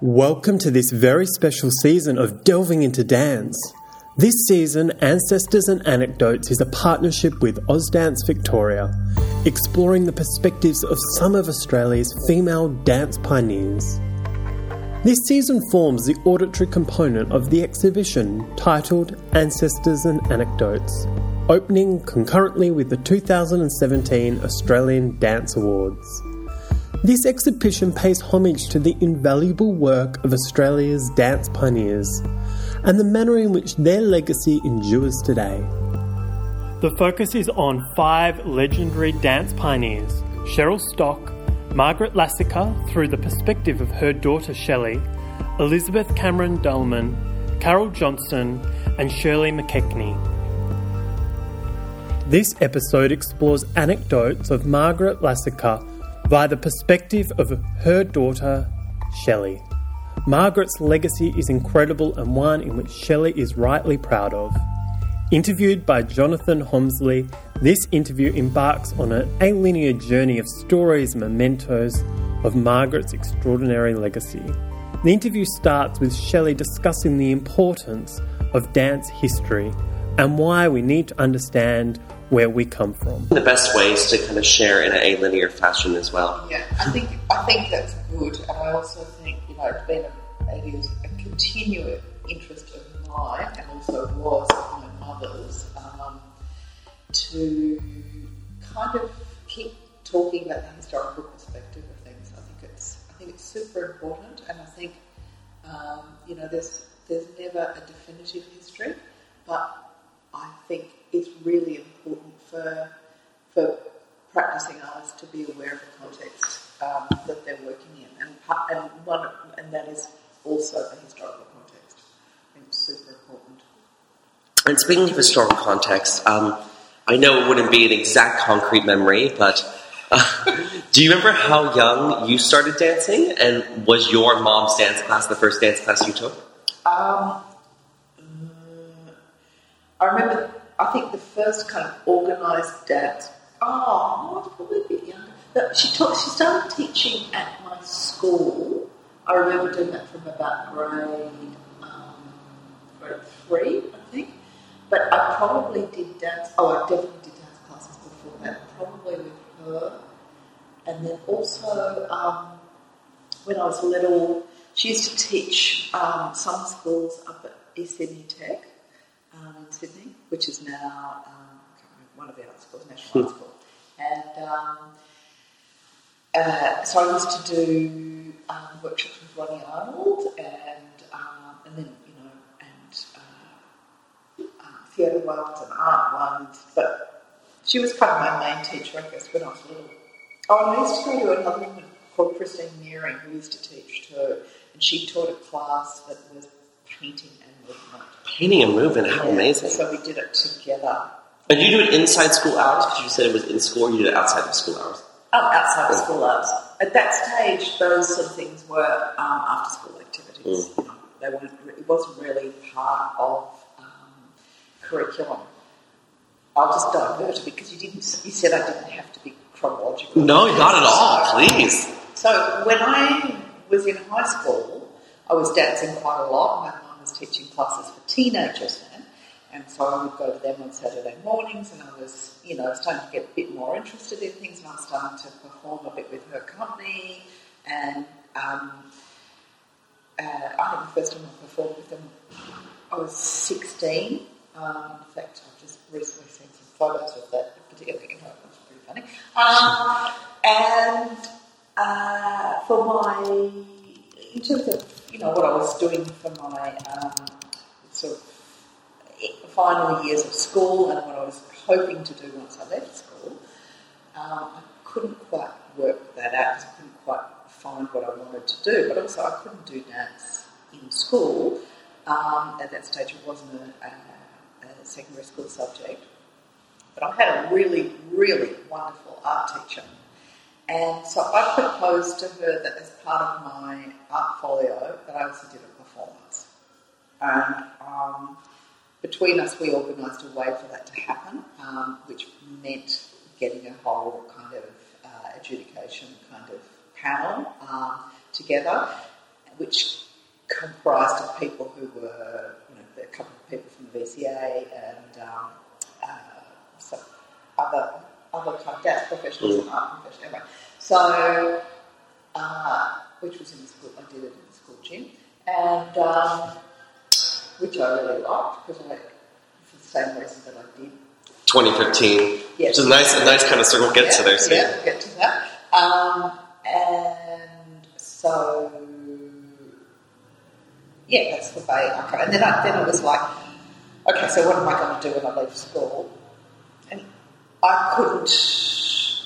Welcome to this very special season of Delving into Dance. This season, Ancestors and Anecdotes is a partnership with Ausdance Victoria, exploring the perspectives of some of Australia's female dance pioneers. This season forms the auditory component of the exhibition titled Ancestors and Anecdotes, opening concurrently with the 2017 Australian Dance Awards. This exhibition pays homage to the invaluable work of Australia's dance pioneers and the manner in which their legacy endures today. The focus is on five legendary dance pioneers Cheryl Stock, Margaret Lasica through the perspective of her daughter Shelley, Elizabeth Cameron Dalman, Carol Johnson, and Shirley McKechnie. This episode explores anecdotes of Margaret Lasica via the perspective of her daughter, Shelley. Margaret's legacy is incredible and one in which Shelley is rightly proud of. Interviewed by Jonathan Homsey, this interview embarks on an alinear journey of stories and mementos of Margaret's extraordinary legacy. The interview starts with Shelley discussing the importance of dance history and why we need to understand where we come from. The best ways to kind of share in a linear fashion as well. Yeah, I think I think that's good, and I also think you know it's been a, it is a continuous interest of mine, and also was of my mother's, um, to kind of keep talking about the historical perspective of things. I think it's I think it's super important, and I think um, you know there's there's never a definitive history, but I think it's really important for for practicing artists to be aware of the context um, that they're working in, and and one and that is also the historical context. I think it's super important. And speaking of historical context, um, I know it wouldn't be an exact concrete memory, but uh, do you remember how young you started dancing, and was your mom's dance class the first dance class you took? Um, I remember, I think the first kind of organised dance. Oh, I was probably a bit younger. But she taught. She started teaching at my school. I remember doing that from about grade um, grade three, I think. But I probably did dance. Oh, I definitely did dance classes before that. Probably with her, and then also um, when I was little, she used to teach um, some schools up at East Sydney Tech which is now um, one of the art schools, National Art School. And um, uh, so I used to do um, workshops with Ronnie Arnold and, um, and then, you know, and uh, uh, theatre ones and art ones. But she was kind of my main teacher, I guess, when I was little. Oh, and I used to go to another woman called Christine Nearing who used to teach too. And she taught a class that was painting. Painting and movement, how amazing. So we did it together. And you do it inside school hours because you said it was in school, or you did it outside of school hours? Um, outside of school hours. At that stage, those sort of things were um, after school activities. Mm. You know, they weren't, it wasn't really part of um, curriculum. I'll just divert because you didn't. You said I didn't have to be chronological. No, not at all, please. So when I was in high school, I was dancing quite a lot. My teaching classes for teenagers then, and so I would go to them on Saturday mornings. And I was, you know, starting to get a bit more interested in things, and I was starting to perform a bit with her company. And um, uh, I think the first time I performed with them, I was 16. Um, in fact, I've just recently seen some photos of that particular thing. Was pretty funny. Um, and uh, for my, in terms of, you know, what I was doing for my um, sort of final years of school and what I was hoping to do once I left school, um, I couldn't quite work that out I couldn't quite find what I wanted to do. But also, I couldn't do dance in school. Um, at that stage, it wasn't a, a, a secondary school subject. But I had a really, really wonderful art teacher. And so I proposed to her that as part of my art folio, that I also did a performance. And um, between us, we organised a way for that to happen, um, which meant getting a whole kind of uh, adjudication kind of panel um, together. which comprised of people who were, you know, a couple of people from the VCA and um, uh, some other other kind of dance professionals and art professionals. Anyway, so uh, which was in the school, I did it in the school gym, and um, which I really liked because I, for the same reason that I did 2015. Yes. Which is a nice, a nice kind of circle get to there. So yeah, get to that. Um, and so, yeah, that's the way I And then I, then I was like, okay, so what am I going to do when I leave school? And I couldn't,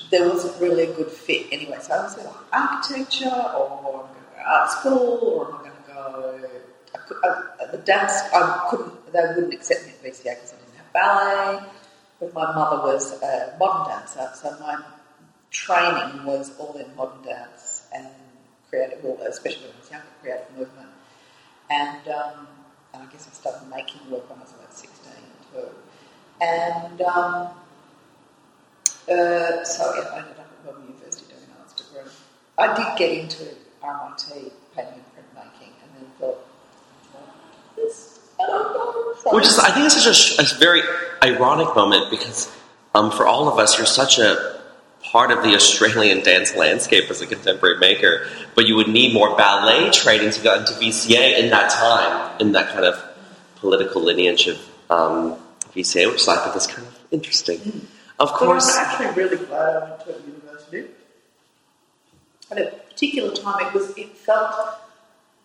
there wasn't really a good fit anyway. So I was like, architecture, or I'm going to go art school, or I'm going to go, I, the dance, I couldn't, they wouldn't accept me at VCA because I didn't have ballet. But my mother was a modern dancer, so my training was all in modern dance and creative, well, especially when I was younger, creative movement. And, um, and I guess I started making work when I was about 16 too. And um, uh, so yeah, I ended up at Melbourne University doing an arts degree. I did get into RMIT painting and printmaking and then thought, "Oh, this, I don't know. Which is, I think, it's such a, a very ironic moment because um, for all of us, you're such a part of the Australian dance landscape as a contemporary maker, but you would need more ballet training to get into VCA in that time, in that kind of political lineage of um, VCA, which I think is kind of interesting. Of But course, I'm actually really glad I went to university. At a particular time, it was it felt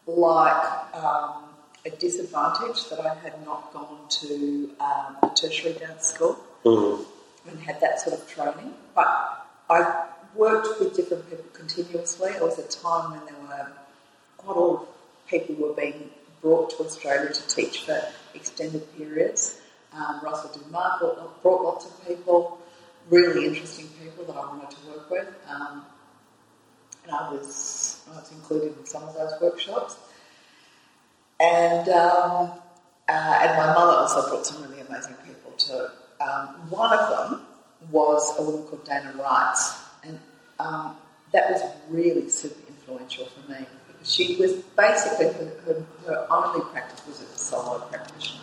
like um, a disadvantage that I had not gone to um, a tertiary dance school mm, and had that sort of training. But I worked with different people continuously. It was a time when there were quite a lot of people were being brought to Australia to teach for extended periods. Um, Russell Dumas brought, brought lots of people, really interesting people that I wanted to work with. Um, and I was, I was included in some of those workshops. And, um, uh, and my mother also brought some really amazing people too. Um, one of them was a woman called Dana Reitz, and um, that was really super influential for me because she was basically her, her, her only practice was as a solo practitioner,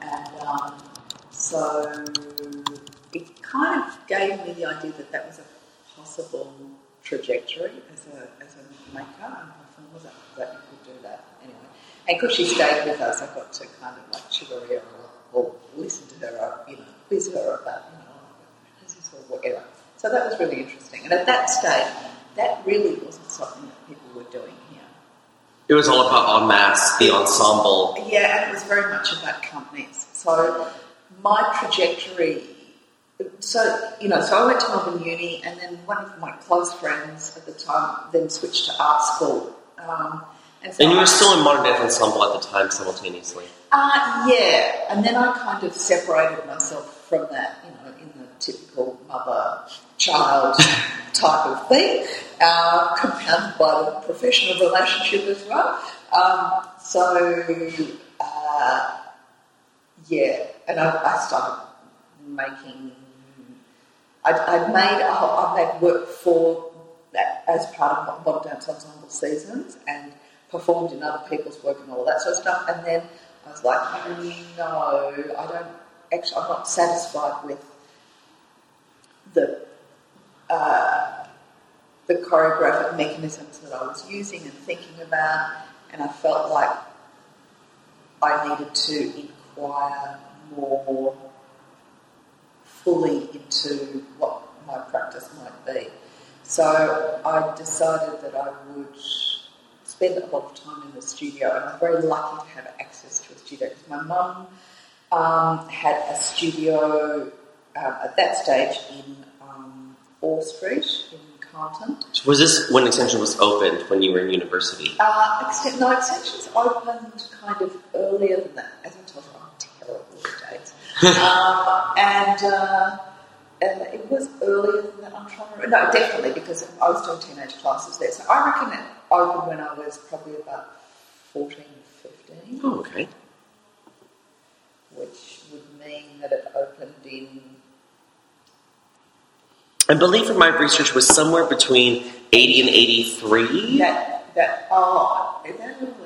and um, so it kind of gave me the idea that that was a possible trajectory as a as a maker and performer that, that you could do that anyway. And because she stayed with us, I got to kind of like or, or listen to her, or, you know, quiz her about, you know, this is or whatever. So that was really interesting. And at that stage, that really wasn't something that people were doing here. it was all about en masse, the ensemble. Yeah, and it was very much about companies. So my trajectory, so you know, so I went to Melbourne Uni, and then one of my close friends at the time then switched to art school. Um, and, so And you I- were still in modern dance ensemble at the time simultaneously. Uh, yeah, and then I kind of separated myself from that, you know, in the typical mother-child type of thing, uh, compounded by the professional relationship as well. Um, so, uh, yeah, and I, I started making. I'd, I'd made a whole- I'd made work for that as part of modern dance ensemble seasons and performed in other people's work and all that sort of stuff. And then I was like, no, I don't actually. I'm not satisfied with the uh, the choreographic mechanisms that I was using and thinking about, and I felt like I needed to inquire more fully into what my practice might be. So I decided that I would spend a lot of time in the studio, and I'm very lucky to have access to a studio because my mum um, had a studio um, at that stage in um, Orr Street in Carlton. Was this when Extension was opened when you were in university? Uh, extent, no, extensions opened kind of earlier than that. As I told you, I'm terrible with dates. Um, and, uh, it was earlier than that. I'm trying to remember. No, definitely, because I was doing teenage classes there. So I reckon it opened when I was probably about 14, or 15, Oh, okay. which would mean that it opened in. I believe from my research was somewhere between 80 and 83. That, that oh, is that early? It's like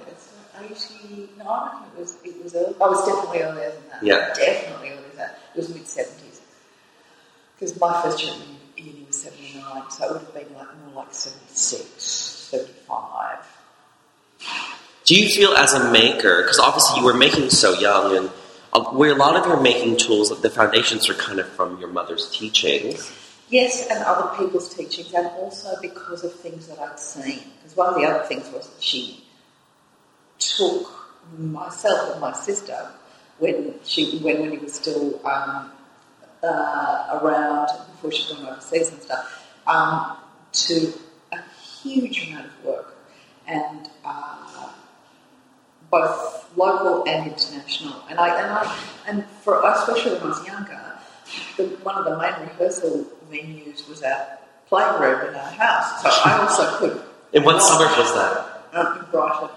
eighty. I reckon it was. It was early. Oh, it was definitely earlier than that. Yeah. definitely earlier than that. It was mid seventies. Because my first year at uni was seventy nine, so it would have been like more like 76, 75. Do you feel as a maker, because obviously you were making so young, and uh, where a lot of your making tools, the foundations are kind of from your mother's teachings. Yes, and other people's teachings, and also because of things that I'd seen. Because one of the other things was that she took myself and my sister when she when when he was still um, uh, around before she'd gone overseas and stuff um, to a huge amount of work and uh, both local and international. And I and I and for especially when I was younger, the, one of the main rehearsal venues was our playroom in our house. So I also could. In what suburb was that? Um, in Brighton.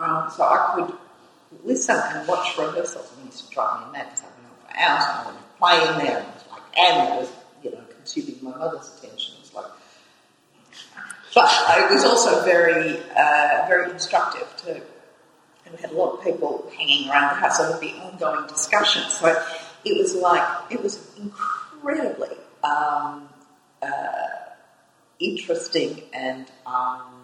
Um, so I could listen and watch rehearsals. And used to drive me mad because I'd been on for hours and I would play in there and it was like, and it was, you know, consuming my mother's attention. It was like, but it was also very, uh, very instructive too. And we had a lot of people hanging around the house, so there'd be ongoing discussions. So it was like, it was incredibly um, uh, interesting and, um,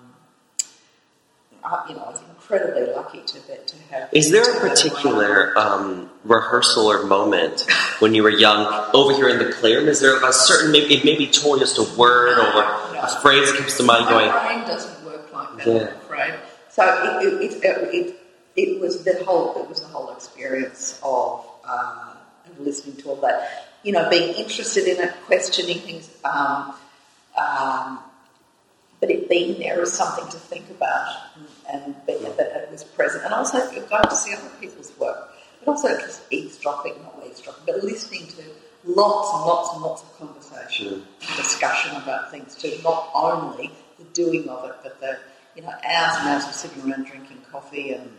you know, I incredibly lucky to be, to have. Is there a particular um, rehearsal or moment when you were young over here in the playroom? Is there a certain, maybe it maybe told just a word or a phrase that comes to mind My going, brain doesn't work like that, Yeah. I'm afraid. So it, it, it, it, it was the whole it was the whole experience of, uh, listening to all that. You know, being interested in it, questioning things, um, um, but it being there is something to think about and, being that it was present. And also going to see other people's work, but also just eavesdropping, not eavesdropping, but listening to lots and lots and lots of conversation and discussion about things too, not only the doing of it, but the you know hours and hours of sitting around drinking coffee and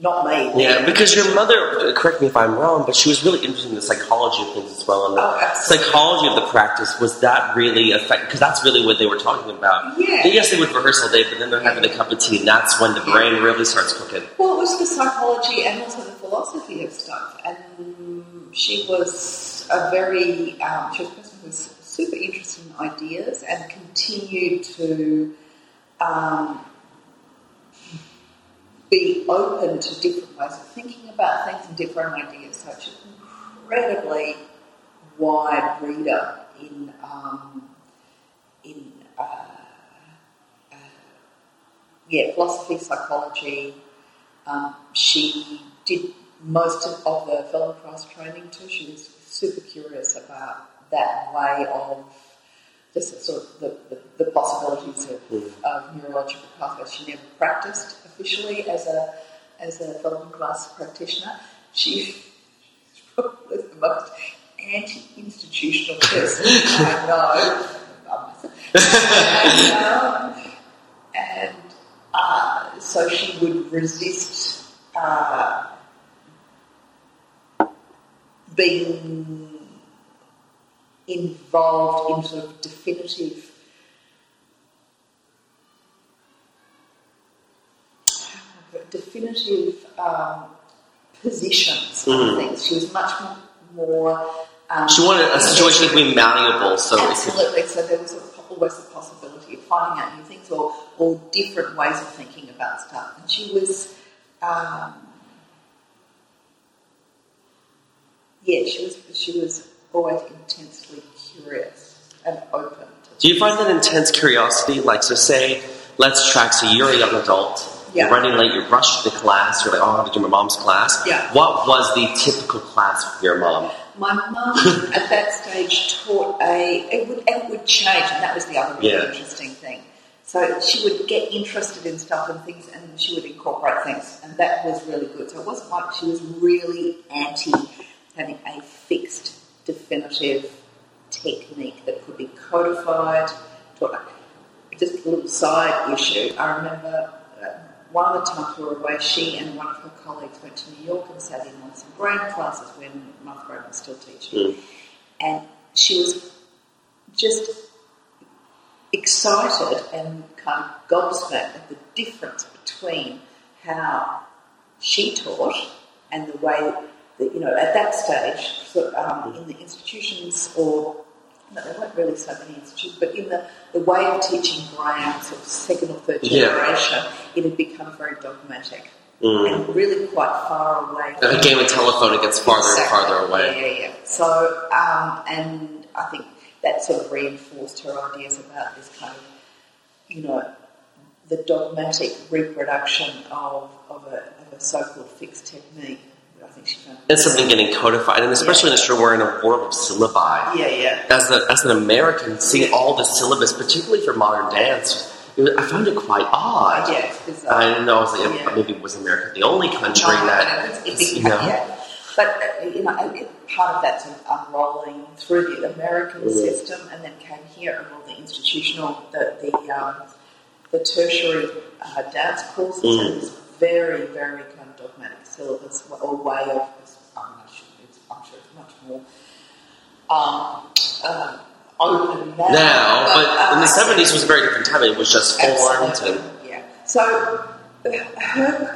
not me. Yeah, because your mother, correct me if I'm wrong, but she was really interested in the psychology of things as well. And the Oh, psychology of the practice, was that really affect? Because that's really what they were talking about. Yeah. Yes, they would rehearsal day, but then they're having a cup of tea, and that's when the brain really starts cooking. Well, it was the psychology and also the philosophy of stuff. And she was a very, um, she was a person who was super interested in ideas and continued to um, be open to different ways of thinking about things and different ideas. Such an incredibly wide reader in um, in uh, uh, yeah philosophy, psychology. Um, she did most of, of the Feldenkrais training too. She was super curious about that way of just sort of the, the, the possibilities of, of neurological pathways. She never practiced officially as a as a Feldenkrais practitioner. She was the most anti-institutional person I know. and, um, and uh, so she would resist uh, being involved in sort of definitive definitive um, positions on Mhm. things. She was much more. Um, She wanted a situation to be malleable, so could- Absolutely. So there was a, always the possibility of finding out new things or, or different ways of thinking about stuff. And she was, um, yeah, she was she was always intensely curious and open. To Do you find that intense curiosity? Like, so say, let's track, so you're a young adult, Yeah. you're running late, you rush to the class, you're like, oh, I have to do my mom's class. Yeah. What was the typical class for your mom? My mum at that stage taught a it would it would change, and that was the other really Yeah. interesting thing. So she would get interested in stuff and things, and she would incorporate things, and that was really good. So it wasn't like she was really anti having a fixed, definitive technique that could be codified. Just a little side issue. I remember uh, one of the times we were away, she and one of her colleagues went to New York and sat in on some grade classes when Martha Graham was still teaching. Mm. And she was just excited and kind of gobsmacked at the difference between how she taught and the way that, you know, at that stage, so, um, in the institutions or no, there weren't really so many institutions, but in the, the way of teaching Graham, sort of second or third Yeah. generation, it had become very dogmatic Mm. and really quite far away. A game of telephone, it gets farther and farther away. Yeah, yeah, yeah. So, um, and I think that sort of reinforced her ideas about this kind of, you know, the dogmatic reproduction of, of, a, of a so-called fixed technique. And something getting codified, and especially in a we're in a world of syllabi. Yeah, yeah. As, a, as an American, seeing all the syllabus, particularly for modern dance, it was- I found it quite odd. Yeah, bizarre. I didn't know, I was like, Yeah. maybe was America the only country No, that, it, it you know, yeah. But uh, you know, and it, part of that sort of unrolling through the American Mm. system, and then came here and all the institutional, the the, um, the tertiary uh, dance courses, Mm. and this very very kind of dogmatic syllabus or way of. I'm not sure. It's, it's much more um, uh, open now. now, but in the uh, 70s was a very different time. It was just formed and yeah. So her,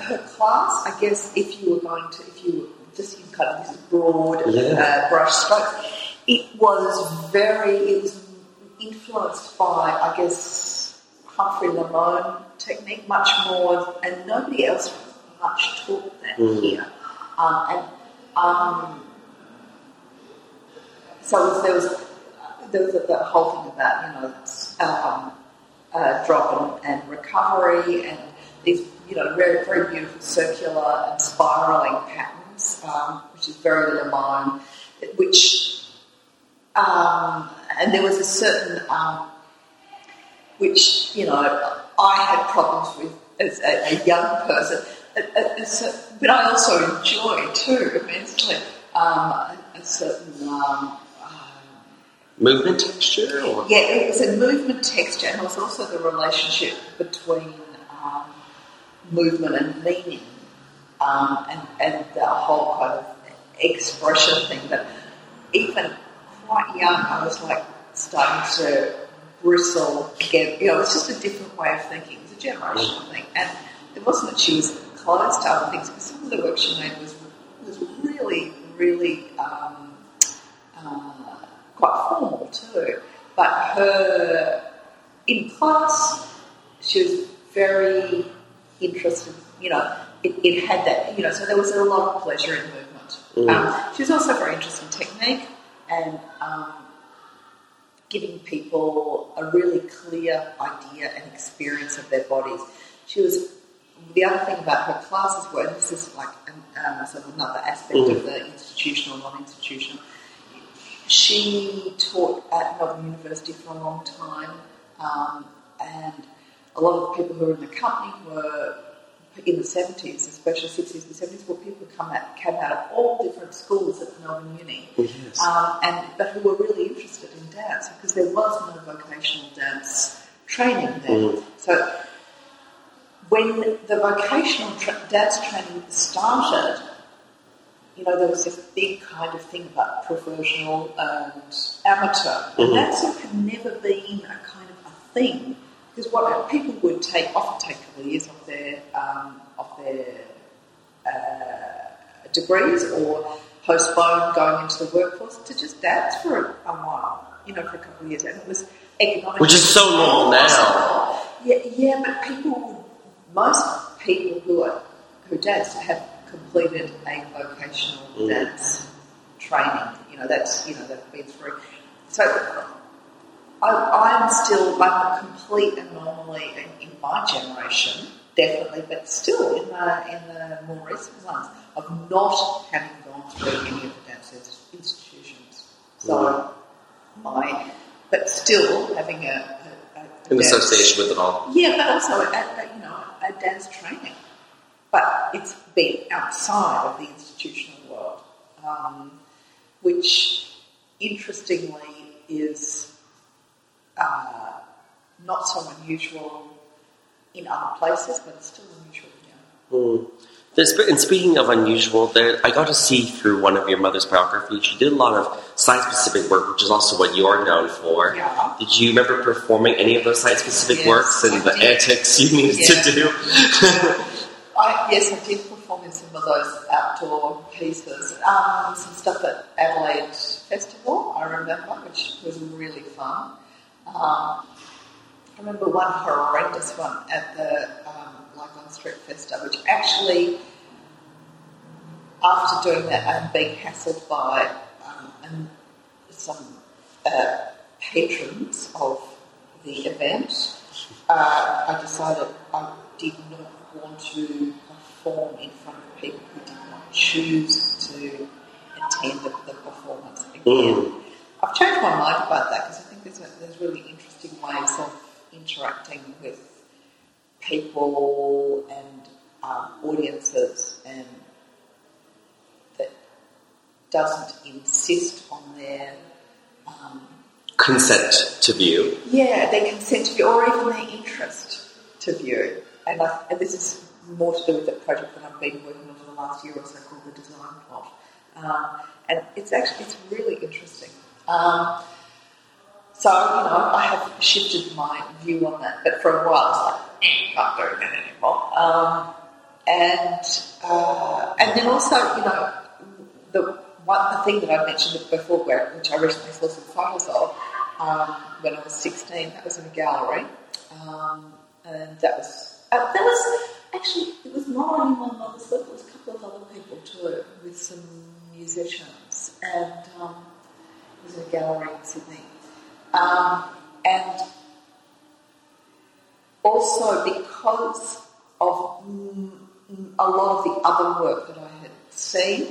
her class, I guess, if you were going to, if you were just in kind of this broad Yeah. uh, brush stroke, it was very, it was influenced by, I guess, Humphrey Limón technique much more, and nobody else much taught that Mm. here. Um, and um, so there was there was the whole thing about you know um, uh, drop and, and recovery and these you know very very beautiful circular and spiraling patterns, um, which is very Limón, which um, and there was a certain um, which you know I had problems with as a, a young person, a, but I also enjoy too immensely um, a, a certain. Um, um, movement texture? Or? yeah, it was a movement texture, and it was also the relationship between um, movement and meaning, um, and, and the whole kind of expression thing. That even quite young, I was like starting to bristle again. You know, it's just a different way of thinking. It's a generational thing, and it wasn't that she was other things, because some of the work she made was was really, really. Um, uh, quite formal too. But her in class, she was very interested. You know, it, it had that. You know, so there was a lot of pleasure in movement. Mm. Um, she was also very interested in technique and um, giving people a really clear idea and experience of their bodies. She was. The other thing about her classes were, and this is like an, um, sort of another aspect Mm. of the institutional, non-institutional, she taught at Melbourne University for a long time, um, and a lot of the people who were in the company were in the 70s, especially 60s and 70s, were people who come out, came out of all different schools at Melbourne Uni, Yes. um, and but who were really interested in dance because there was no vocational dance training there. Mm. So when the vocational tra- dance training started, you know, there was this big kind of thing about professional and amateur, Mhm. and that sort of had never been a kind of a thing. Because what people would take often take a couple of years off their um, off their uh, degrees or postpone going into the workforce to just dance for a, a while, you know, for a couple of years, and it was economic. Which is so normal now. Yeah, yeah, but people most people who are who dance have completed a vocational Mm. dance training. You know, that's you know they've been through. So I, I'm still I'm a complete anomaly in, in my generation, definitely, but still in the in the more recent ones of not having gone through any of the dance institutions. So my, but still having a, a, a In dance- association with it all. yeah, but also a, a, dance training. But it's been outside of the institutional world, um, which interestingly is uh, not so unusual in other places, but it's still unusual here. Mm. And speaking of unusual, there, I got to see through one of your mother's biographies, she did a lot of site-specific work, which is also what you're known for. Yeah. Did you remember performing any of those site-specific Yes, works and I the did. antics you needed to do? I, yes, I did perform in some of those outdoor pieces. Um, some stuff at Adelaide Festival, I remember, which was really fun. Um, I remember one horrendous one at the um, Lygon Street Festa, which actually, after doing that, I'm being hassled by um, and some uh, patrons of the event. Uh, I decided I did not want to perform in front of people who did not choose to attend the, the performance again. Mm. I've changed my mind about that because I think there's, a, there's really interesting ways of interacting with people and um, audiences and doesn't insist on their um, Consent to view. yeah, their consent to view, or even their interest to view. And, I, and this is more to do with the project that I've been working on for the last year or so called the Design Plot. Um, and it's actually it's really interesting. Um, so you know, I have shifted my view on that, but for a while it's like, eh, not doing that anymore. Um, and uh, and then also, you know, the one the thing that I mentioned before, where, which I recently saw some photos of um, when I was 16, that was in a gallery, um, and that was uh, that was actually it was not only my mother's work; it was a couple of other people too, with some musicians, and um, it was in a gallery in Sydney, um, and also because of mm, a lot of the other work that I had seen,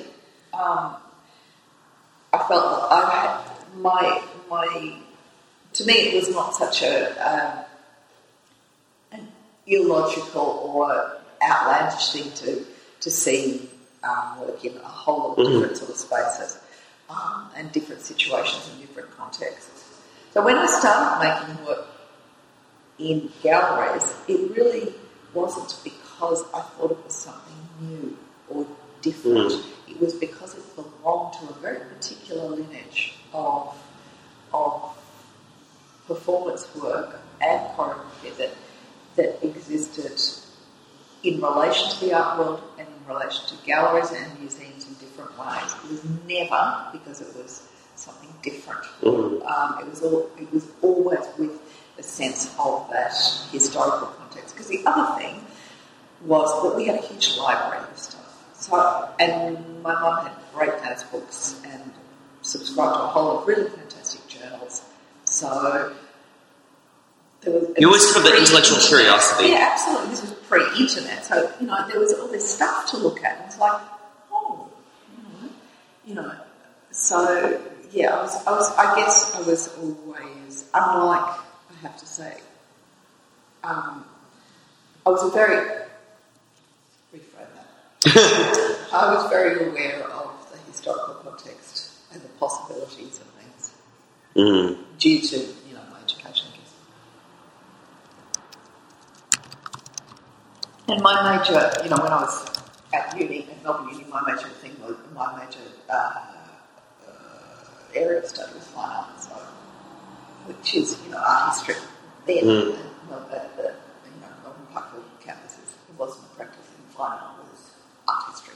um, I felt that I had my my. To me, it was not such a um, an illogical or outlandish thing to to see um, work in a whole lot of different sort of spaces um, and different situations and different contexts. So when I started making work in galleries, it really wasn't because I thought it was something new or different. It was because it belonged to a very particular lineage of, of performance work and choreography that, that existed in relation to the art world and in relation to galleries and museums in different ways. It was never because it was something different. Um, it was all, it was always with a sense of that historical context. Because the other thing was that we had a huge library of stuff. So, and my mum had great dance books and subscribed to a whole of really fantastic journals. So there was It was for the intellectual curiosity. Yeah, absolutely. This was pre-internet, so you know there was all this stuff to look at. And it's like, oh, you know, you. So yeah, I was, I was, I guess I was always unlike. I have to say, um, I was a very. I was very aware of the historical context and the possibilities of things Mm. due to you know my education, I guess. And my major, you know, when I was at uni, at Melbourne Uni, my major thing was my major uh, uh, area of study was fine art, so which is you know art history. Then, Mm. and, well, at the you know Melbourne Parkville campuses, it wasn't a practice in fine art; it was art history.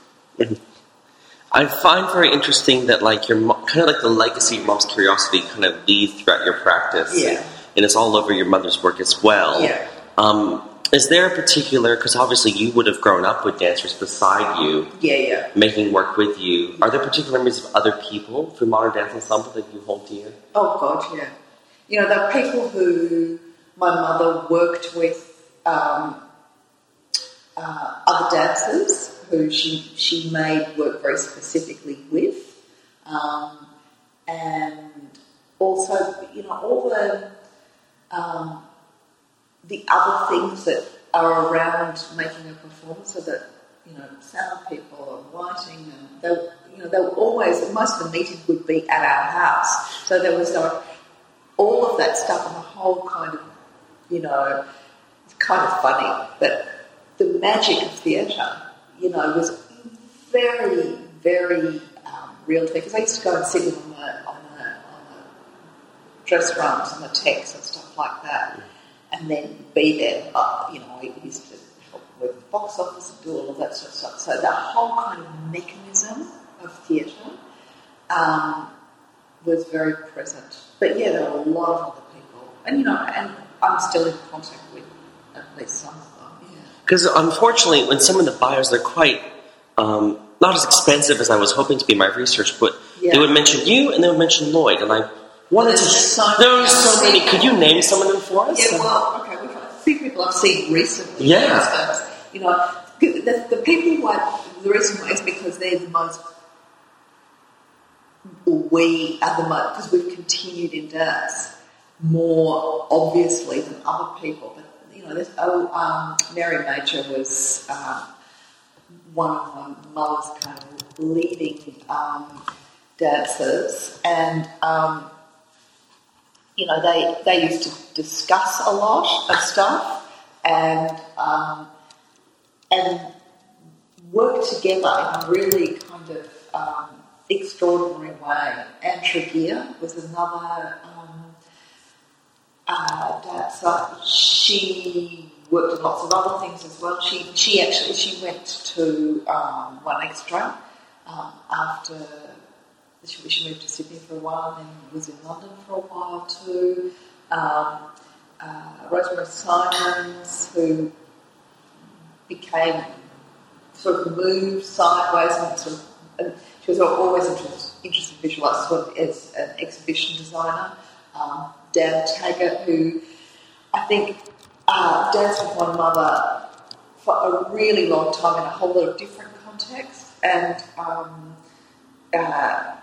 I find very interesting that like your mo- kind of like the legacy of mom's curiosity kind of leads throughout your practice. Yeah. And it's all over your mother's work as well. Yeah. Um, is there a particular, because obviously you would have grown up with dancers beside you, Yeah, yeah. making work with you. Are there particular memories of other people from Modern Dance Ensemble that you hold dear? Oh God, yeah. You know, there are people who my mother worked with, um, uh, other dancers who she she made work very specifically with, um, and also you know all the um, the other things that are around making a performance, so that you know sound people and lighting, and they you know they were always most of the meetings would be at our house, so there was like all of that stuff and the whole kind of you know it's kind of funny, but the magic of theatre, you know, was very, very um, real to me because I used to go and sit with him on the, on on dress runs and the techs and stuff like that, and then be there. Uh, you know, I used to help with the box office and do all of that sort of stuff. So that whole kind of mechanism of theatre um, was very present. But yeah, there were a lot of other people, and you know, and I'm still in contact with at least some of them. Because unfortunately, when some of the bios, they're quite um, not as expensive as I was hoping to be in my research, but Yeah. they would mention you and they would mention Lloyd, and I wanted to. There's so there were so many. Could you name some of them for us? Yeah, well, okay, we've got a few people I've seen recently. Yeah. You know, the, the people who I, the reason why is because they're the most, we are the most, because we've continued in dance more obviously than other people. You know, there's, oh, um, Mary Major was um, one of my mother's kind of leading um, dancers, and um, you know, they, they used to discuss a lot of stuff and um, and work together in a really kind of um, extraordinary way. Anne Tregear was another um, uh, dancer. She worked in lots of other things as well. She she actually she went to um, One Extra um, after she, she moved to Sydney for a while and then was in London for a while too. Um, uh, Rosemary Simons, who became sort of moved sideways and sort of, and she was always interested, interested in visual arts sort of as an exhibition designer. Um, Dan Taggart, who I think uh, danced with my mother for a really long time in a whole lot of different contexts, and um, uh,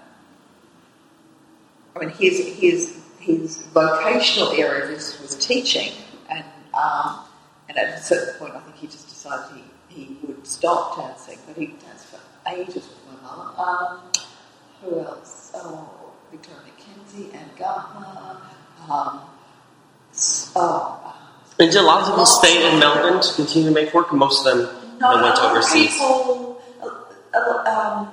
I mean, his his his vocational area was, was teaching, and um, and at a certain point, I think he just decided he, he would stop dancing, but he danced for ages with my mother. Um, who else? Oh, Victoria McKenzie and Gardner. Um, oh, And did a lot of people stay in Melbourne to continue to make work? Most of them no, went a overseas. People, uh, uh,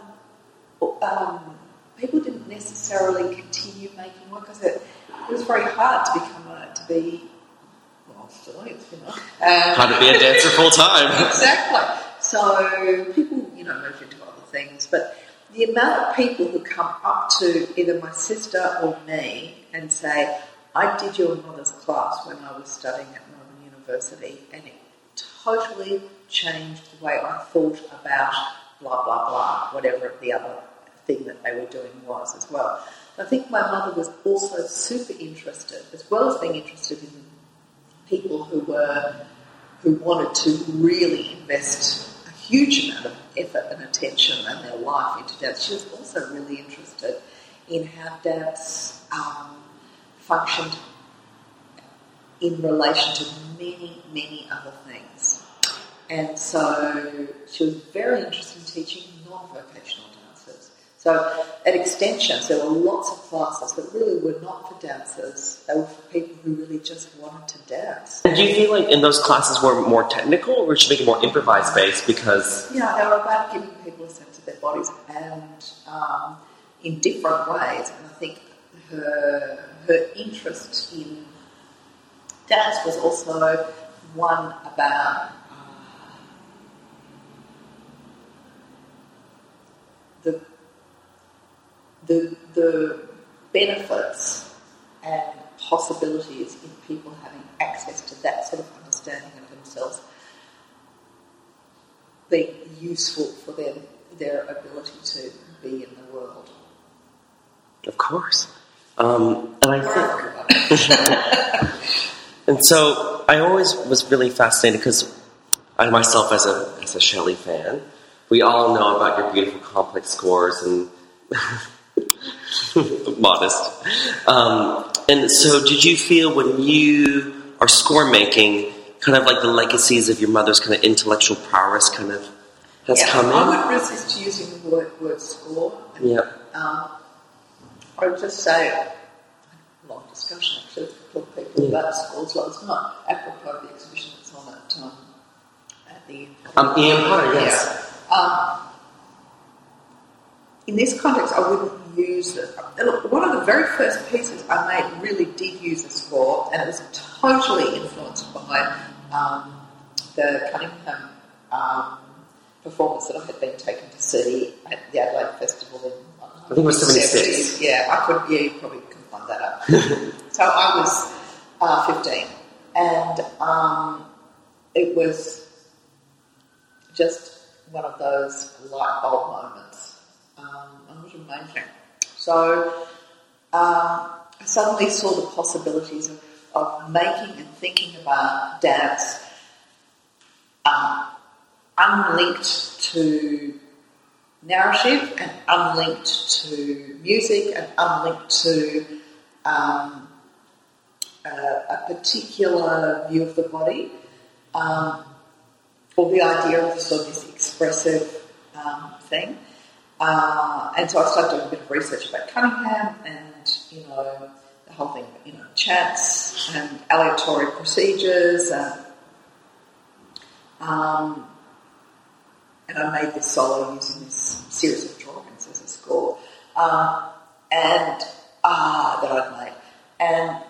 um, um, people didn't necessarily continue making work because it, it was very hard to become a, to be, well, still is, you know. Um, How to be a dancer full time. exactly. So people, you know, moved into other things, but the amount of people who come up to either my sister or me and say, "I did your mother's class when I was studying at Melbourne University, and it totally changed the way I thought about blah blah blah, whatever the other thing that they were doing was as well." I think my mother was also super interested, as well as being interested in people who were who wanted to really invest a huge amount of effort and attention and their life into dance. She was also really interested in how dance um, functioned in relation to many, many other things. And so she was very interested in teaching non-vocational dancers. So at Extensions, there were lots of classes that really were not for dancers. They were for people who really just wanted to dance. And do you feel like in those classes were more technical, or should make it more improvised based? Because know, they were about giving people a sense of their bodies and um, in different ways. And I think her her interest in dance was also one about uh, the the the benefits and possibilities in people having access to that sort of understanding of themselves being useful for them, their ability to be in the world. of course, um, and I think. And so I always was really fascinated because I myself, as a as a Shelley fan, we all know about your beautiful complex scores and modest. Um, and so, did you feel when you are score making, kind of like the legacies of your mother's kind of intellectual prowess, kind of has yeah, come in? I would resist using the word, word score. Yeah. Um, I would just say, long discussion actually with a couple of people Yeah. about scores last night, apropos of the exhibition that's on at, um, at the Um, Ian Potter, yes. Yeah. Um, in this context, I wouldn't use it. Look, one of the very first pieces I made really did use a score, and it was totally influenced by um, the Cunningham um, performance that I had been taken to see at the Adelaide Festival in I think it was 76. 70s. Yeah, I could. Yeah, you probably can find that up. so I was uh, 15, and um, it was just one of those light bulb moments. Um, it was amazing. So um, I suddenly saw the possibilities of, of making and thinking about dance um, unlinked to narrative and unlinked to music and unlinked to um, a, a particular view of the body um, or the idea of sort of this expressive um, thing. Uh, and so I started doing a bit of research about Cunningham and, you know, the whole thing, you know, chance and aleatory procedures and um, and I made this solo using this series of drawings as a score, um, and ah, that I'd made. And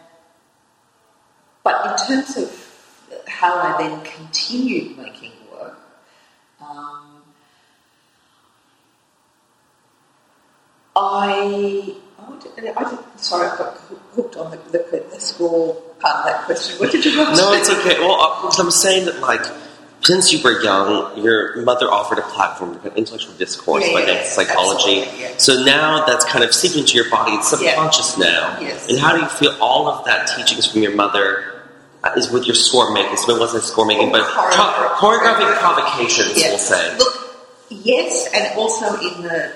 but in terms of how I then continued making work, um, I. Oh, did, I did, sorry, I got hooked on the, the, the score part of that question. What did you ask? No, it's okay. Well, I'm saying that, like, since you were young, your mother offered a platform for intellectual discourse Yeah, by yeah, psychology. yeah. So now that's kind of seeped into your body. It's subconscious now. Yes. And how do you feel all of that teachings from your mother uh, is with your score making? So it wasn't score making, but Choreo- choreographic provocations, we'll say. Look, yes, and also in the,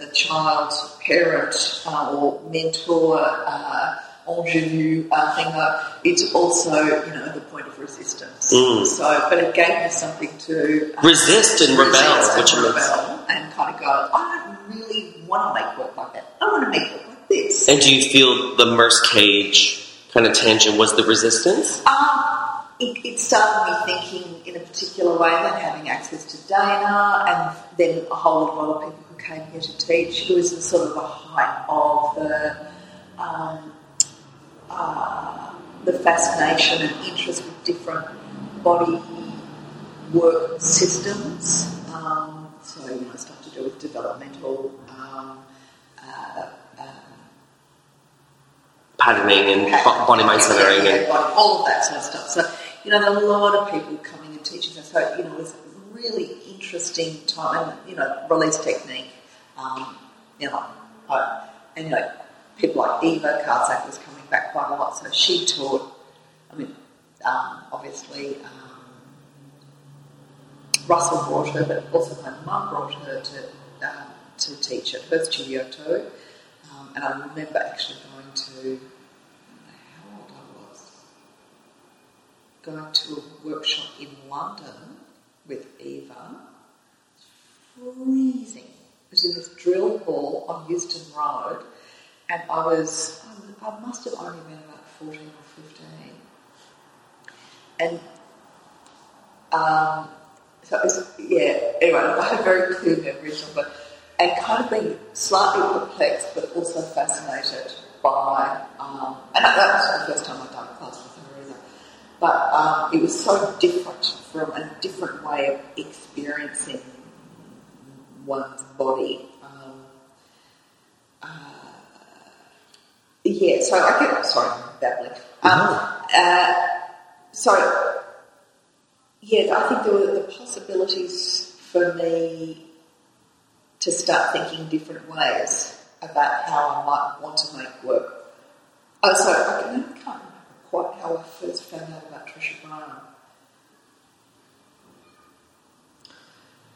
the, the child's parent uh, or mentor uh, ingenue uh, thing, uh, it's also, you know, the point of resistance. Mm. So, but it gave me something to uh, Resist and rebel, resist and which means- rebel, and kind of go, I don't really want to make work like that. I want to make work like this. And do you feel the Merce Cage kind of tangent was the resistance? Um, it, it started me thinking in a particular way that having access to Dana and then a whole lot of people who came here to teach, it was sort of the height of the um, uh, the fascination and interest with different body work systems. Um, so you know, stuff to do with developmental. Um, uh, uh, Patterning and bo- body yeah, and yeah, all of that sort of stuff. So, you know, there are a lot of people coming and teaching us. So, you know, it was a really interesting time. You know, release technique, um, you know, uh, and, you know, people like Eva Karczag was coming back quite a lot. So she taught, I mean, um, obviously, um, Russell brought her, but also my mum brought her to, um, to teach at her studio too. Um, and I remember actually going to, how old I was, going to a workshop in London with Eva. Freezing. It was in this drill hall on Euston Road, and I was, I must have only been about 14 or 15. And um, so it was, yeah, anyway, I have very clear memories of it. And kind of being slightly perplexed, but also fascinated by, um, and that, that was the first time I'd done a class with her either. But um, it was so different from a different way of experiencing one's body. Um, uh, yeah, so I get, sorry, I'm babbling. Um, uh, so yeah, I think there were the possibilities for me to start thinking different ways about how I might want to make work. Oh, so I can- I can't remember quite how I first found out about Trisha Brown.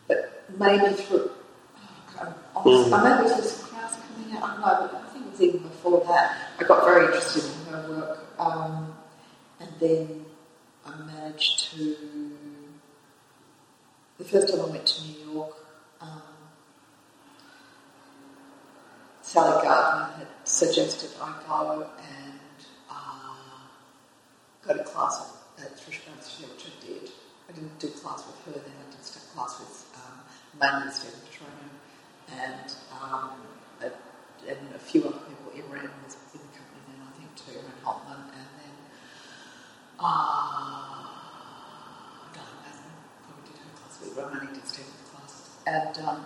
But maybe through, oh, God, honestly, I maybe it was this class coming out, I don't know, before that. I got very interested in her work. Um, and then I managed to. The first time I went to New York, um, Sally Gardner had suggested I go and uh, go to class at Trish Studio, which I did. I didn't do class with her then, I did class with um, mainly Stephen Petronio, and, um, and a few other people. Imran was in the company then, I think, too, and Hultman, and then uh, Diane Madden probably did her class with Romani did Stephen's classes, and um,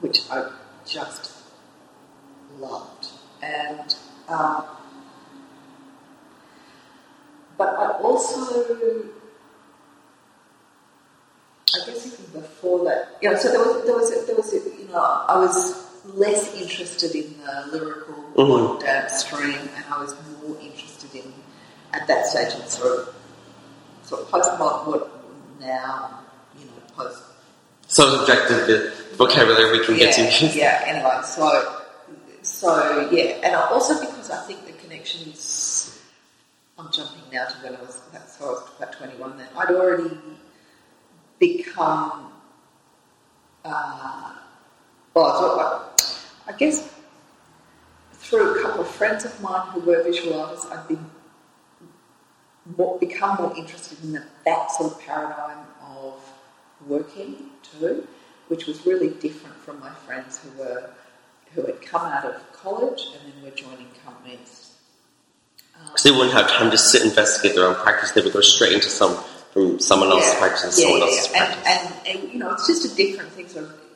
which I just loved. And um, but I also, I guess even before that, yeah. So there was there was there was you know I was less interested in the lyrical Mhm. dance stream, and I was more interested in at that stage in sort of sort of postmodern what now you know post So objective the vocabulary we can yeah, get to. yeah. Anyway, so so yeah, and I- also because I think the connections. I'm jumping now to when I was that's so I was about 21 then. I'd already become. Uh, well, I thought, I guess through a couple of friends of mine who were visual artists, I've been more, become more interested in that, that sort of paradigm of working too, which was really different from my friends who were who had come out of college and then were joining companies. Um, Because they wouldn't have time to sit and investigate their own practice. They would go straight into some from someone else's practice and someone else's practice. And, and, and, you know, it's just a different thing. Sort of,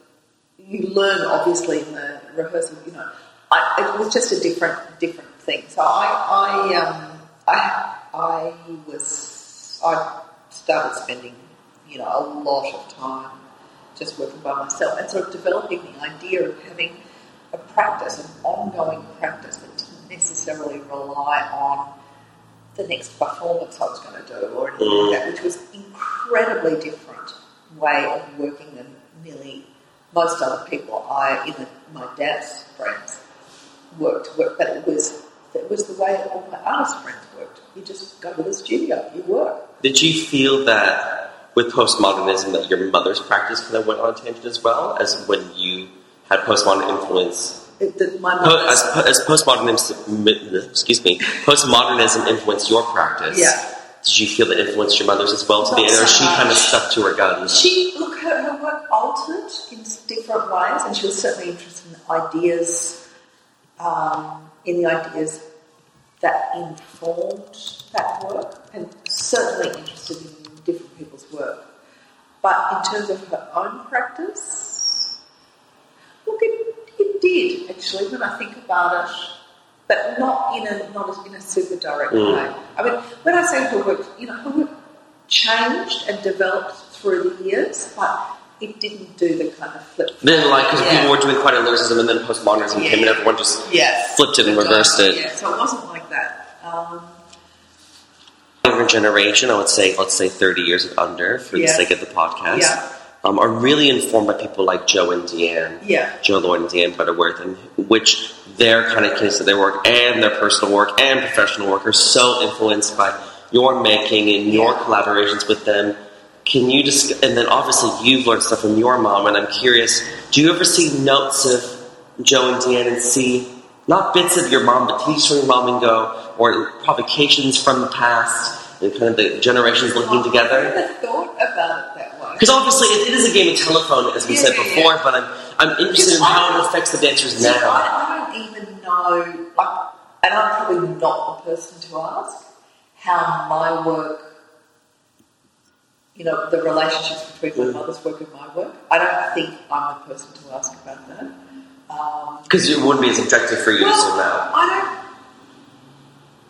you learn obviously in the rehearsal. You know, I, it was just a different different thing. So I I um, I I was I started spending you know a lot of time just working by myself and sort of developing the idea of having a practice, an ongoing practice that didn't necessarily rely on the next performance I was going to do or anything like that, which was incredibly different way of working than nearly most other people I in the, my dad's friends worked. worked but it was it was the way all my artist friends worked. You just go to the studio, you work. Did you feel that with postmodernism that your mother's practice kind of went on a tangent as well as when you had postmodern influence? It, my mother's- as, as postmodernism, excuse me, postmodernism influenced your practice. Yeah. Did you feel that influenced your mother's as well to the end, or she kind of stuck to her guns? She look her, her work altered in different ways, and she was certainly interested in ideas, um, in the ideas that informed that work, and certainly interested in different people's work. But in terms of her own practice, look, it, it did actually. When I think about it, but not in a not as in a super direct Mm. way. I mean, when I say her work, you know, her work changed and developed through the years, but it didn't do the kind of flip. Then, like, because Yeah. people were doing quite a lyricism, and then postmodernism Yeah. came, and everyone just Yes. flipped it and reversed it. Yeah, so it wasn't like that. Um, younger generation, I would say, let's say 30 years and under, for Yeah. the sake of the podcast, Yeah. Um, are really informed by people like Jo and Deanne, yeah, Jo Lloyd and Deanne Butterworth, and which their kind of case of their work and their personal work and professional work are so influenced by your making and your Yeah. collaborations with them. Can you just, and then obviously you've learned stuff from your mom, and I'm curious, do you ever see notes of Jo and Deanne and see not bits of your mom, but teachings from your mom and go, or provocations from the past, and kind of the generations looking I together? never thought about it that way. Because obviously it, it is a game of telephone, as we Yeah, said before, yeah. but I'm, I'm interested in how it affects the dancers now. I, I don't even know, like, and I'm probably not the person to ask how my work, you know, the relationships between my Mm. mother's work and my work. I don't think I'm the person to ask about that. Um, Because it wouldn't be as objective for you to zoom well, out. I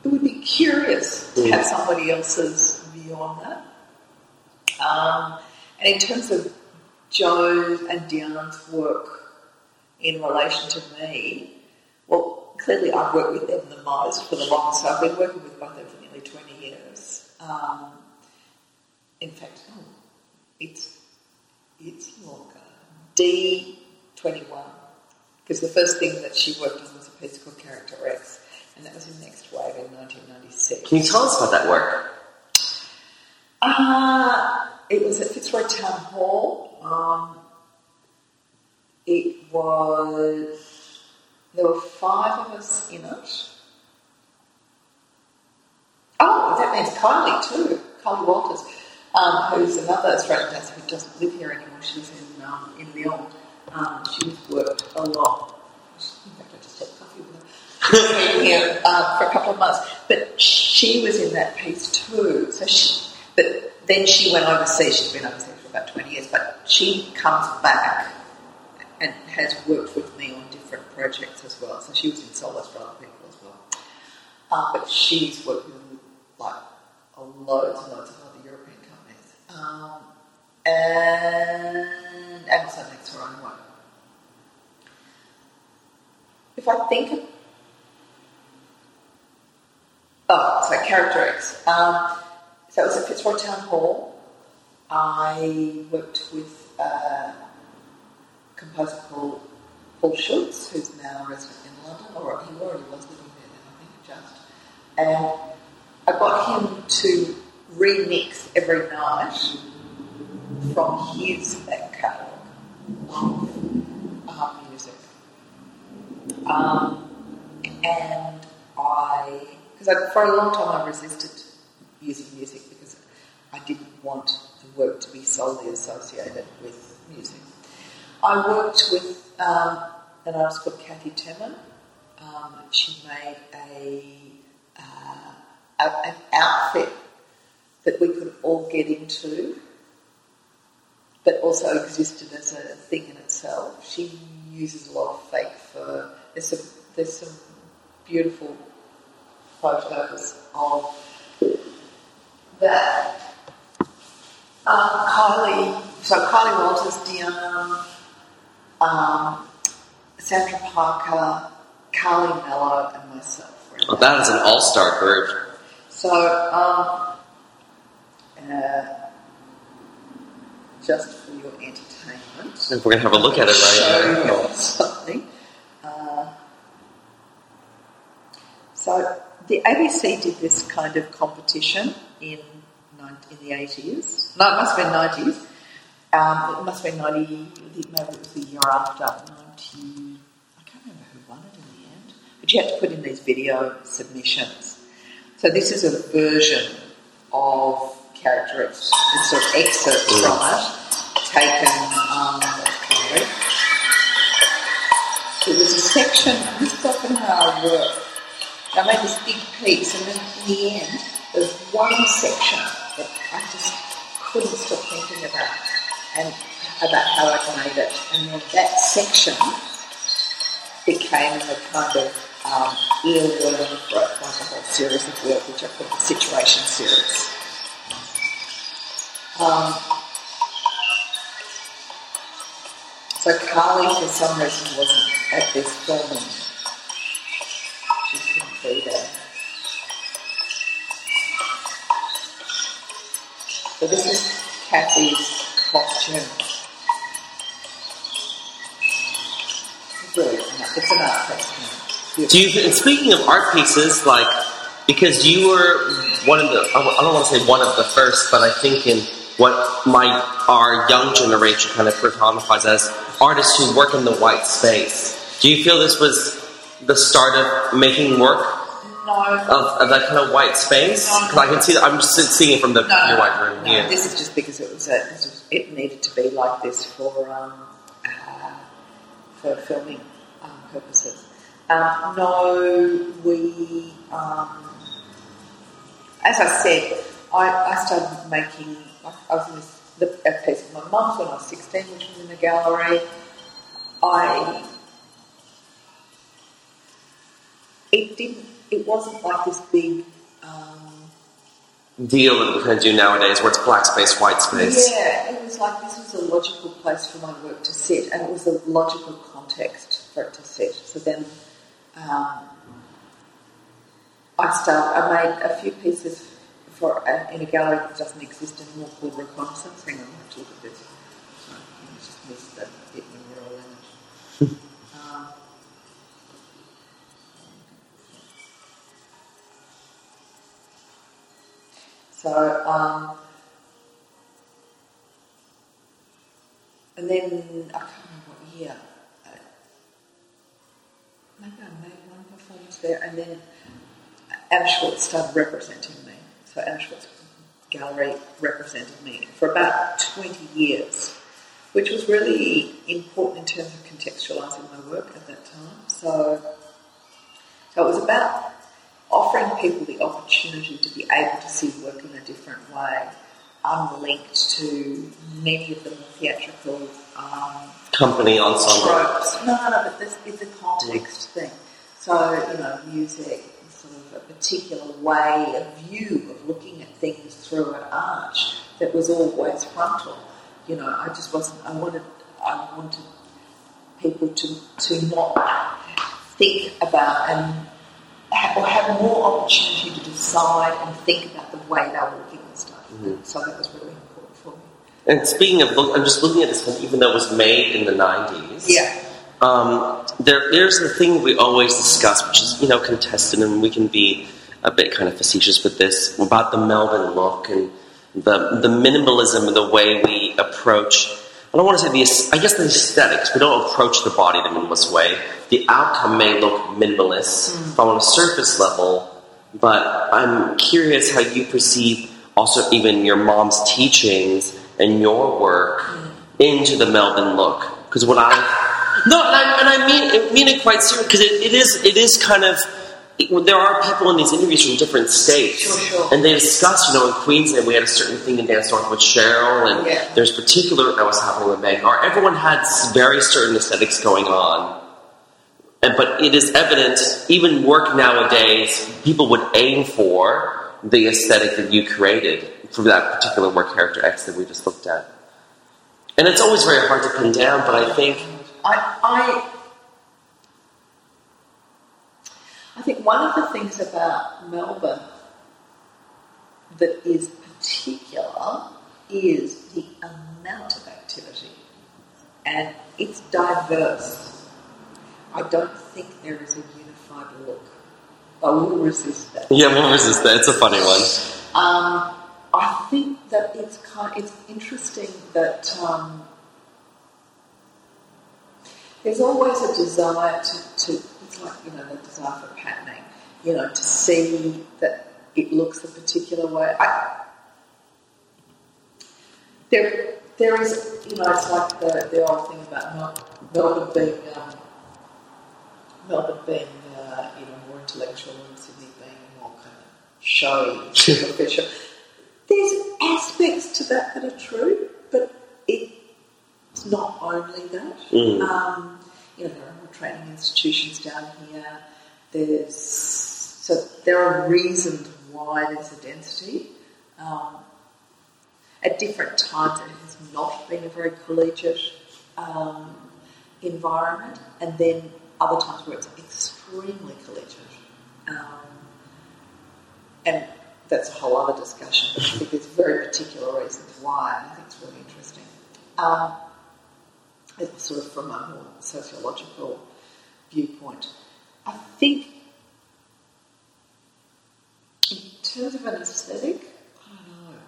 don't. It would be curious to Mm. have somebody else's view on that. Um, and in terms of Jo and Deanne's work in relation to me, well, clearly I've worked with them the most for the longest. So I've been working with both of them for nearly 20 years. Um, in fact, oh, it's, it's longer. D21. Because the first thing that she worked on was a piece called Character X, and that was in Next Wave in 1996. Can you tell us about that work? Uh, it was at Fitzroy Town Hall. Um, it was. There were five of us in it. Oh, that means Kylie too. Kylie Walters. um, who's another Australian dancer who doesn't live here anymore. She's in um, in Lyon. Um, she's worked a lot. In fact, I just had coffee with her. She's been here uh, for a couple of months, but she was in that piece too. So she, but then she went overseas. She's been overseas for about twenty years, but she comes back and has worked with me on different projects as well. So she was in Solos for other people as well. Uh, but she's worked with like loads and loads of other European companies. Um, and Amazon makes her own one. If I think of Oh, so Character X. Um, so it was at Fitzroy Town Hall. I worked with a composer called Paul Schütze, who's now a resident in London, or he already was living there then, I think, just. And I got him to remix every night from his back catalogue of uh, music. Um, and I, because for a long time I resisted using music because I didn't want the work to be solely associated with music. I worked with um, an artist called Kathy Temin. Um, she made a, uh, a, an outfit that we could all get into, but also existed as a thing in itself. She uses a lot of fake fur. There's some, there's some beautiful photos of that. Um, Kylie, so Kylie Walters, Deanne, um, Sandra Parker, Carly Mello, and myself. Well, that is an all-star group. So, um, uh, just for your entertainment, we're gonna have a look at it right you now. something. Uh, so the ABC did this kind of competition in in the eighties. No, it must have been nineties. Um, it must have been ninety. Maybe it was the year after ninety. I can't remember who won it in the end. But you had to put in these video submissions. So this is a version of character it's sort of excerpts from it, taken. Um, okay. There was a section. This is often how I work. I made this big piece, and then in the end, there's one section that I just couldn't stop thinking about, and about how I made it. And then that section became a kind of um, earworm for like a whole series of work, which I call the Situation series. Um, so Carly, for some reason, wasn't at this filming. She couldn't be there. So this is Kathy's costume. It's an art piece. Do you? Speaking of art pieces, like because you were one of the I don't want to say one of the first, but I think in what might our young generation kind of personifies as artists who work in the white space. Do you feel this was the start of making work No, of, of that kind of white space? Because I can see that I'm just seeing it from the no, your white room. no, yeah. This is just because it was, a, this was it needed to be like this for um, uh, for filming um, purposes. Um, no, we um, as I said, I, I started making. I, I was in this, the, a piece of my mum's when I was sixteen, which was in the gallery. I it didn't. It wasn't like this big. Um, Deal that we kind of do nowadays, where it's black space, white space. Yeah, it was like this was a logical place for my work to sit, and it was a logical context for it to sit. So then um, I started. I made a few pieces for uh, in a gallery that doesn't exist anymore called Reconnaissance. Hang on, I have to look at this. Sorry, I just missed that bit when we're all in it. um, So, um, and then I can't remember what year. Uh, maybe I made one performance there, and then Anna Schwartz started representing me. So Anna Schwartz gallery represented me for about 20 years, which was really important in terms of contextualising my work at that time. So, so it was about offering people the opportunity to be able to see work in a different way, unlinked to many of the more theatrical um, Company ensemble. tropes. No, no, no, but this is a context thing. So, you know, music, is sort of a particular way, a view of looking at things through an arch that was always frontal. You know, I just wasn't, I wanted, I wanted people to, to not think about and or have more opportunity to decide and think about the way they were looking at stuff. So that was really important for me. And speaking of, look, I'm just looking at this film, even though it was made in the 90s. Yeah. Um, there, there's the thing we always discuss, which is, you know, contested, and we can be a bit kind of facetious with this, about the Melbourne look and the, the minimalism of the way we approach, I don't want to say the, I guess the aesthetics. We don't approach the body the minimalist way. The outcome may look minimalist mm. on a surface level, but I'm curious how you perceive also even your mom's teachings and your work mm. into the Melbourne look. Because what I no, and I, and I mean I mean it quite serious because it, it is it is kind of it- there are people in these interviews from different states, Sure, sure. and they discuss you know in Queensland we had a certain thing in Dance North with Cheryl, and Yeah. there's particular that was happening with Meg. Or everyone had very certain aesthetics going on. And, but it is evident, even work nowadays, people would aim for the aesthetic that you created for that particular work character X that we just looked at. And it's always very hard to pin down, but I think I, I, I think one of the things about Melbourne that is particular is the amount of activity, and it's diverse. I don't think there is a unified look. I will resist that. Yeah, we'll resist that. It's a funny one. Um, I think that it's kind. It's interesting that um, there's always a desire to, to. It's like you know the desire for patterning. You know to see that it looks a particular way. I, there, there is. You know, it's like the the old thing about Mel- Melbourne being um, Melbourne being uh, you know more intellectual and Sydney being more kind of showy, superficial. There's aspects to that that are true, but it's not only that. Mm. Um, you know, there training institutions down here. There's so there are reasons why there's a density. Um, at different times, it has not been a very collegiate um, environment, and then other times where it's extremely collegiate. Um, and that's a whole other discussion. But I think there's very particular reasons why, and I think it's really interesting. Um, it's sort of from a more sociological viewpoint. I think in terms of an aesthetic, I don't know.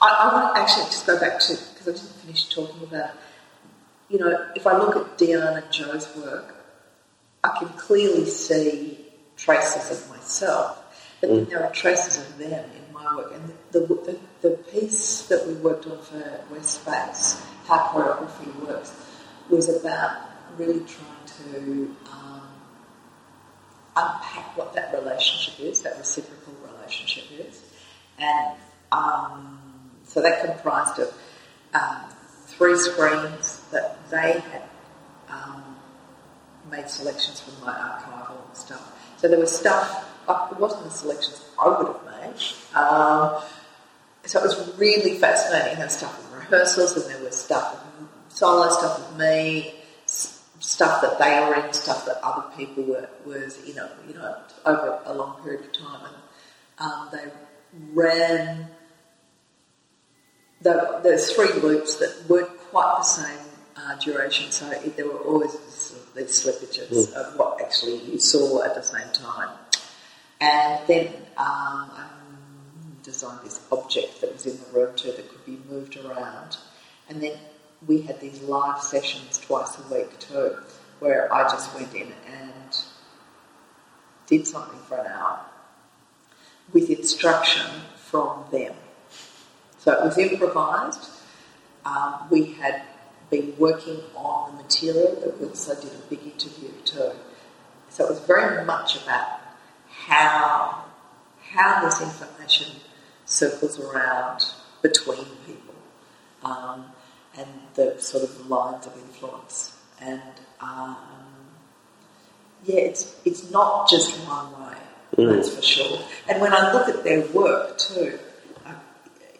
I, I want to actually just go back to, because I didn't finish talking about. You know, if I look at Deanne and Jo's work, I can clearly see traces of myself, but then there are traces of them in my work. And the, the, the, the piece that we worked on for West Space, How Choreography Works, was about really trying to um, unpack what that relationship is, that reciprocal relationship is. And um, so that comprised of um, three screens that they had um, made selections from my archival stuff. So there was stuff, uh, it wasn't the selections I would have made. Um, so it was really fascinating. There was stuff with rehearsals, and there was stuff, solo stuff with me, stuff that they were in, stuff that other people were was you know you know over a long period of time, and um, they ran. The, there's three loops that weren't quite the same uh, duration, so it, there were always sort of these slippages of what actually you saw at the same time. And then um, I designed this object that was in the room too that could be moved around. And then we had these live sessions twice a week too, where I just went in and did something for an hour with instruction from them. So it was improvised. Um, we had been working on the material, but we also did a big interview too. So it was very much about how how this information circles around between people um, and the sort of lines of influence. And um, yeah, it's it's not just one way. Mm. That's for sure. And when I look at their work too, I,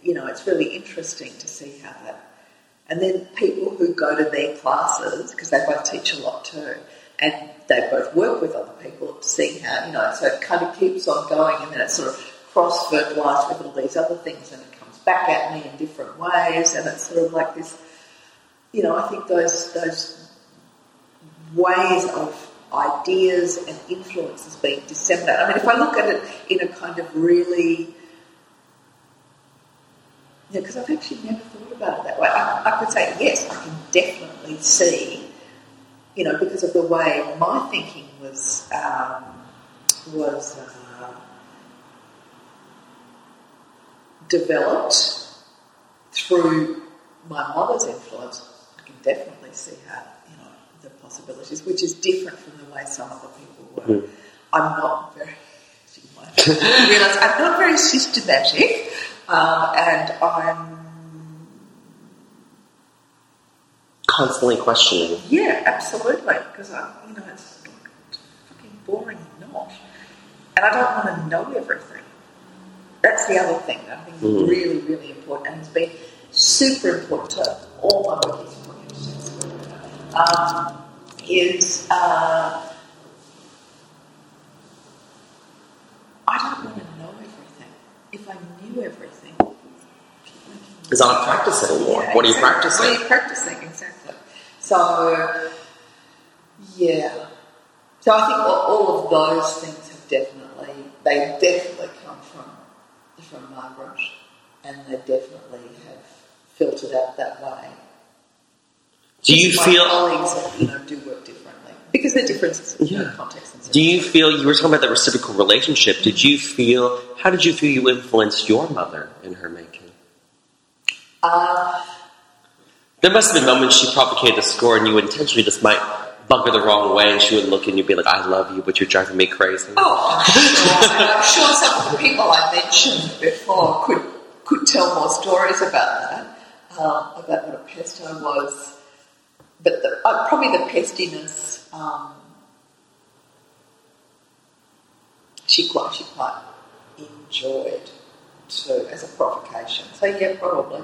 you know, it's really interesting to see how that. And then people who go to their classes because they both teach a lot too, and they both work with other people, seeing how you know. So it kind of keeps on going, and then it sort of cross fertilised with all these other things, and back at me in different ways, and it's sort of like this. You know, I think those those ways of ideas and influences being disseminated. I mean, if I look at it in a kind of really, because I've actually never thought about it that way. I, I could say, yes, I can definitely see, you know, because of the way my thinking was, um, was uh, developed through my mother's influence, I can definitely see how, you know, the possibilities, which is different from the way some other people work. I'm not very, you realise, I'm not very systematic, um, and I'm, Constantly questioning. yeah, absolutely, because I, you know, it's fucking boring not. And I don't want to know everything. That's the other thing that I think is Mm. really, really important and has been super important to all my work is um, is uh, I don't want to know everything. If I knew everything, Is not practice anymore. Yeah, what are you practicing? What are you practicing? Exactly. So, yeah. So I think all, all of those things have definitely, they definitely come from from Margaret, and they definitely have filtered out that way. Do you My feel? colleagues, you know, do work differently because they're differences in Yeah. context and Do you feel you were talking about that reciprocal relationship? Did you feel? How did you feel you influenced your mother in her making? Uh, There must have been moments she propagated a score and you intentionally just might bug her the wrong way and she would look and you'd be like, I love you, but you're driving me crazy. Oh, I'm sure, I'm sure some of the people I mentioned before could could tell more stories about that, um, about what a pest I was. But the, uh, probably the pestiness, um, she quite she quite enjoyed too as a provocation. So yeah, probably.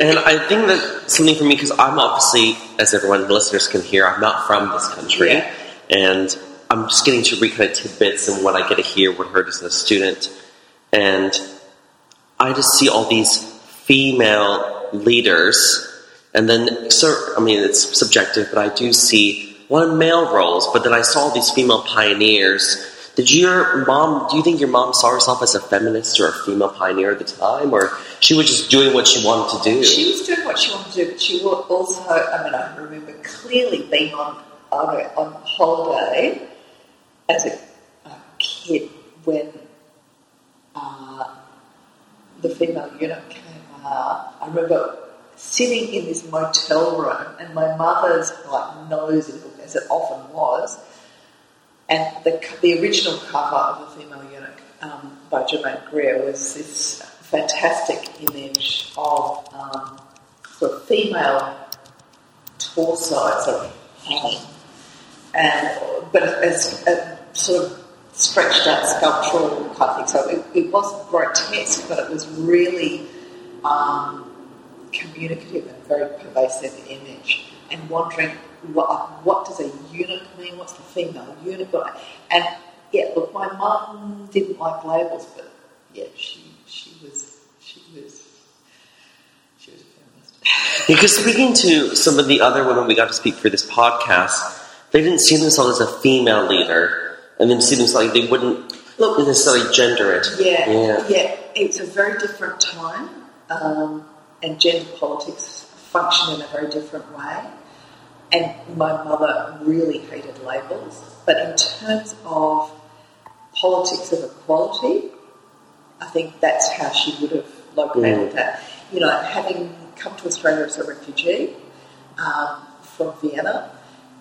And I think that something for me, because I'm obviously, as everyone, the listeners can hear, I'm not from this country. Yeah. And I'm just getting to read kind of tidbits and what I get to hear, what I heard as a student. And I just see all these female leaders. And then, so, I mean, it's subjective, but I do see one male roles, but then I saw these female pioneers. Did your mom, do you think your mom saw herself as a feminist or a female pioneer at the time? Or she was just doing what she wanted to do? She was doing what she wanted to do, but she also, I mean, I remember clearly being on on, on holiday as a, a kid when uh, the female eunuch came out. I remember sitting in this motel room, and my mother's like nose as it often was, and the, the original cover of the female eunuch um, by Germaine Greer was this fantastic image of um, sort of female torso sort of hanging, and but as a sort of stretched out sculptural kind of thing. So it, it wasn't grotesque, but it was really um, communicative and very pervasive image. And wondering what what does a eunuch mean? What's the female eunuch? And yeah, look, my mum didn't like labels, but yeah, she she was she was she was a feminist. Because speaking to some of the other women we got to speak for this podcast, they didn't see themselves as a female leader, and then see themselves like they wouldn't Look, necessarily gender it. Yeah, yeah. yeah. It's a very different time, um, and gender politics function in a very different way. And my mother really hated labels, but in terms of politics of equality, I think that's how she would have located that. You know, having come to Australia as a refugee um, from Vienna,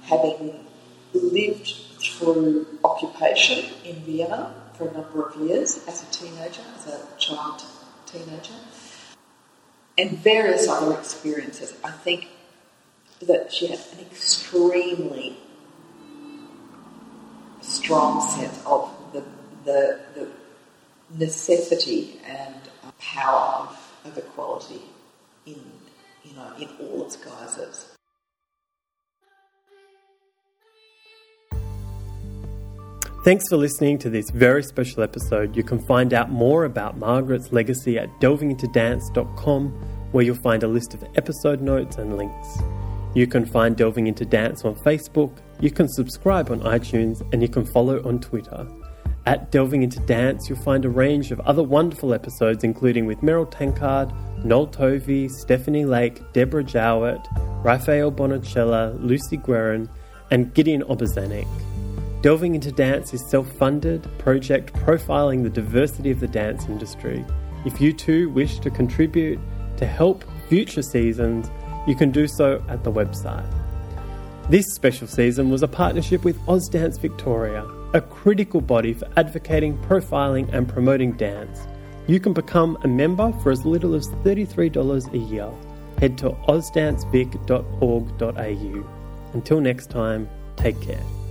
having lived through occupation in Vienna for a number of years as a teenager, as a child teenager, and various other experiences. I think that she had an extremely strong sense of the, the, the necessity and uh, power of, of equality in, you know, in all its guises. Thanks for listening to this very special episode. You can find out more about Margaret's legacy at delvingintodance.com, where you'll find a list of episode notes and links. You can find Delving Into Dance on Facebook, you can subscribe on iTunes, and you can follow on Twitter. At Delving Into Dance, you'll find a range of other wonderful episodes, including with Meryl Tankard, Noel Tovey, Stephanie Lake, Deborah Jowett, Raphael Bonachela, Lucy Guerin, and Gideon Obarzanek. Delving into Dance is self funded project profiling the diversity of the dance industry. If you too wish to contribute to help future seasons, you can do so at the website. This special season was a partnership with Ausdance Victoria, a critical body for advocating, profiling, and promoting dance. You can become a member for as little as $33 a year. Head to ausdancevic.org.au. Until next time, take care.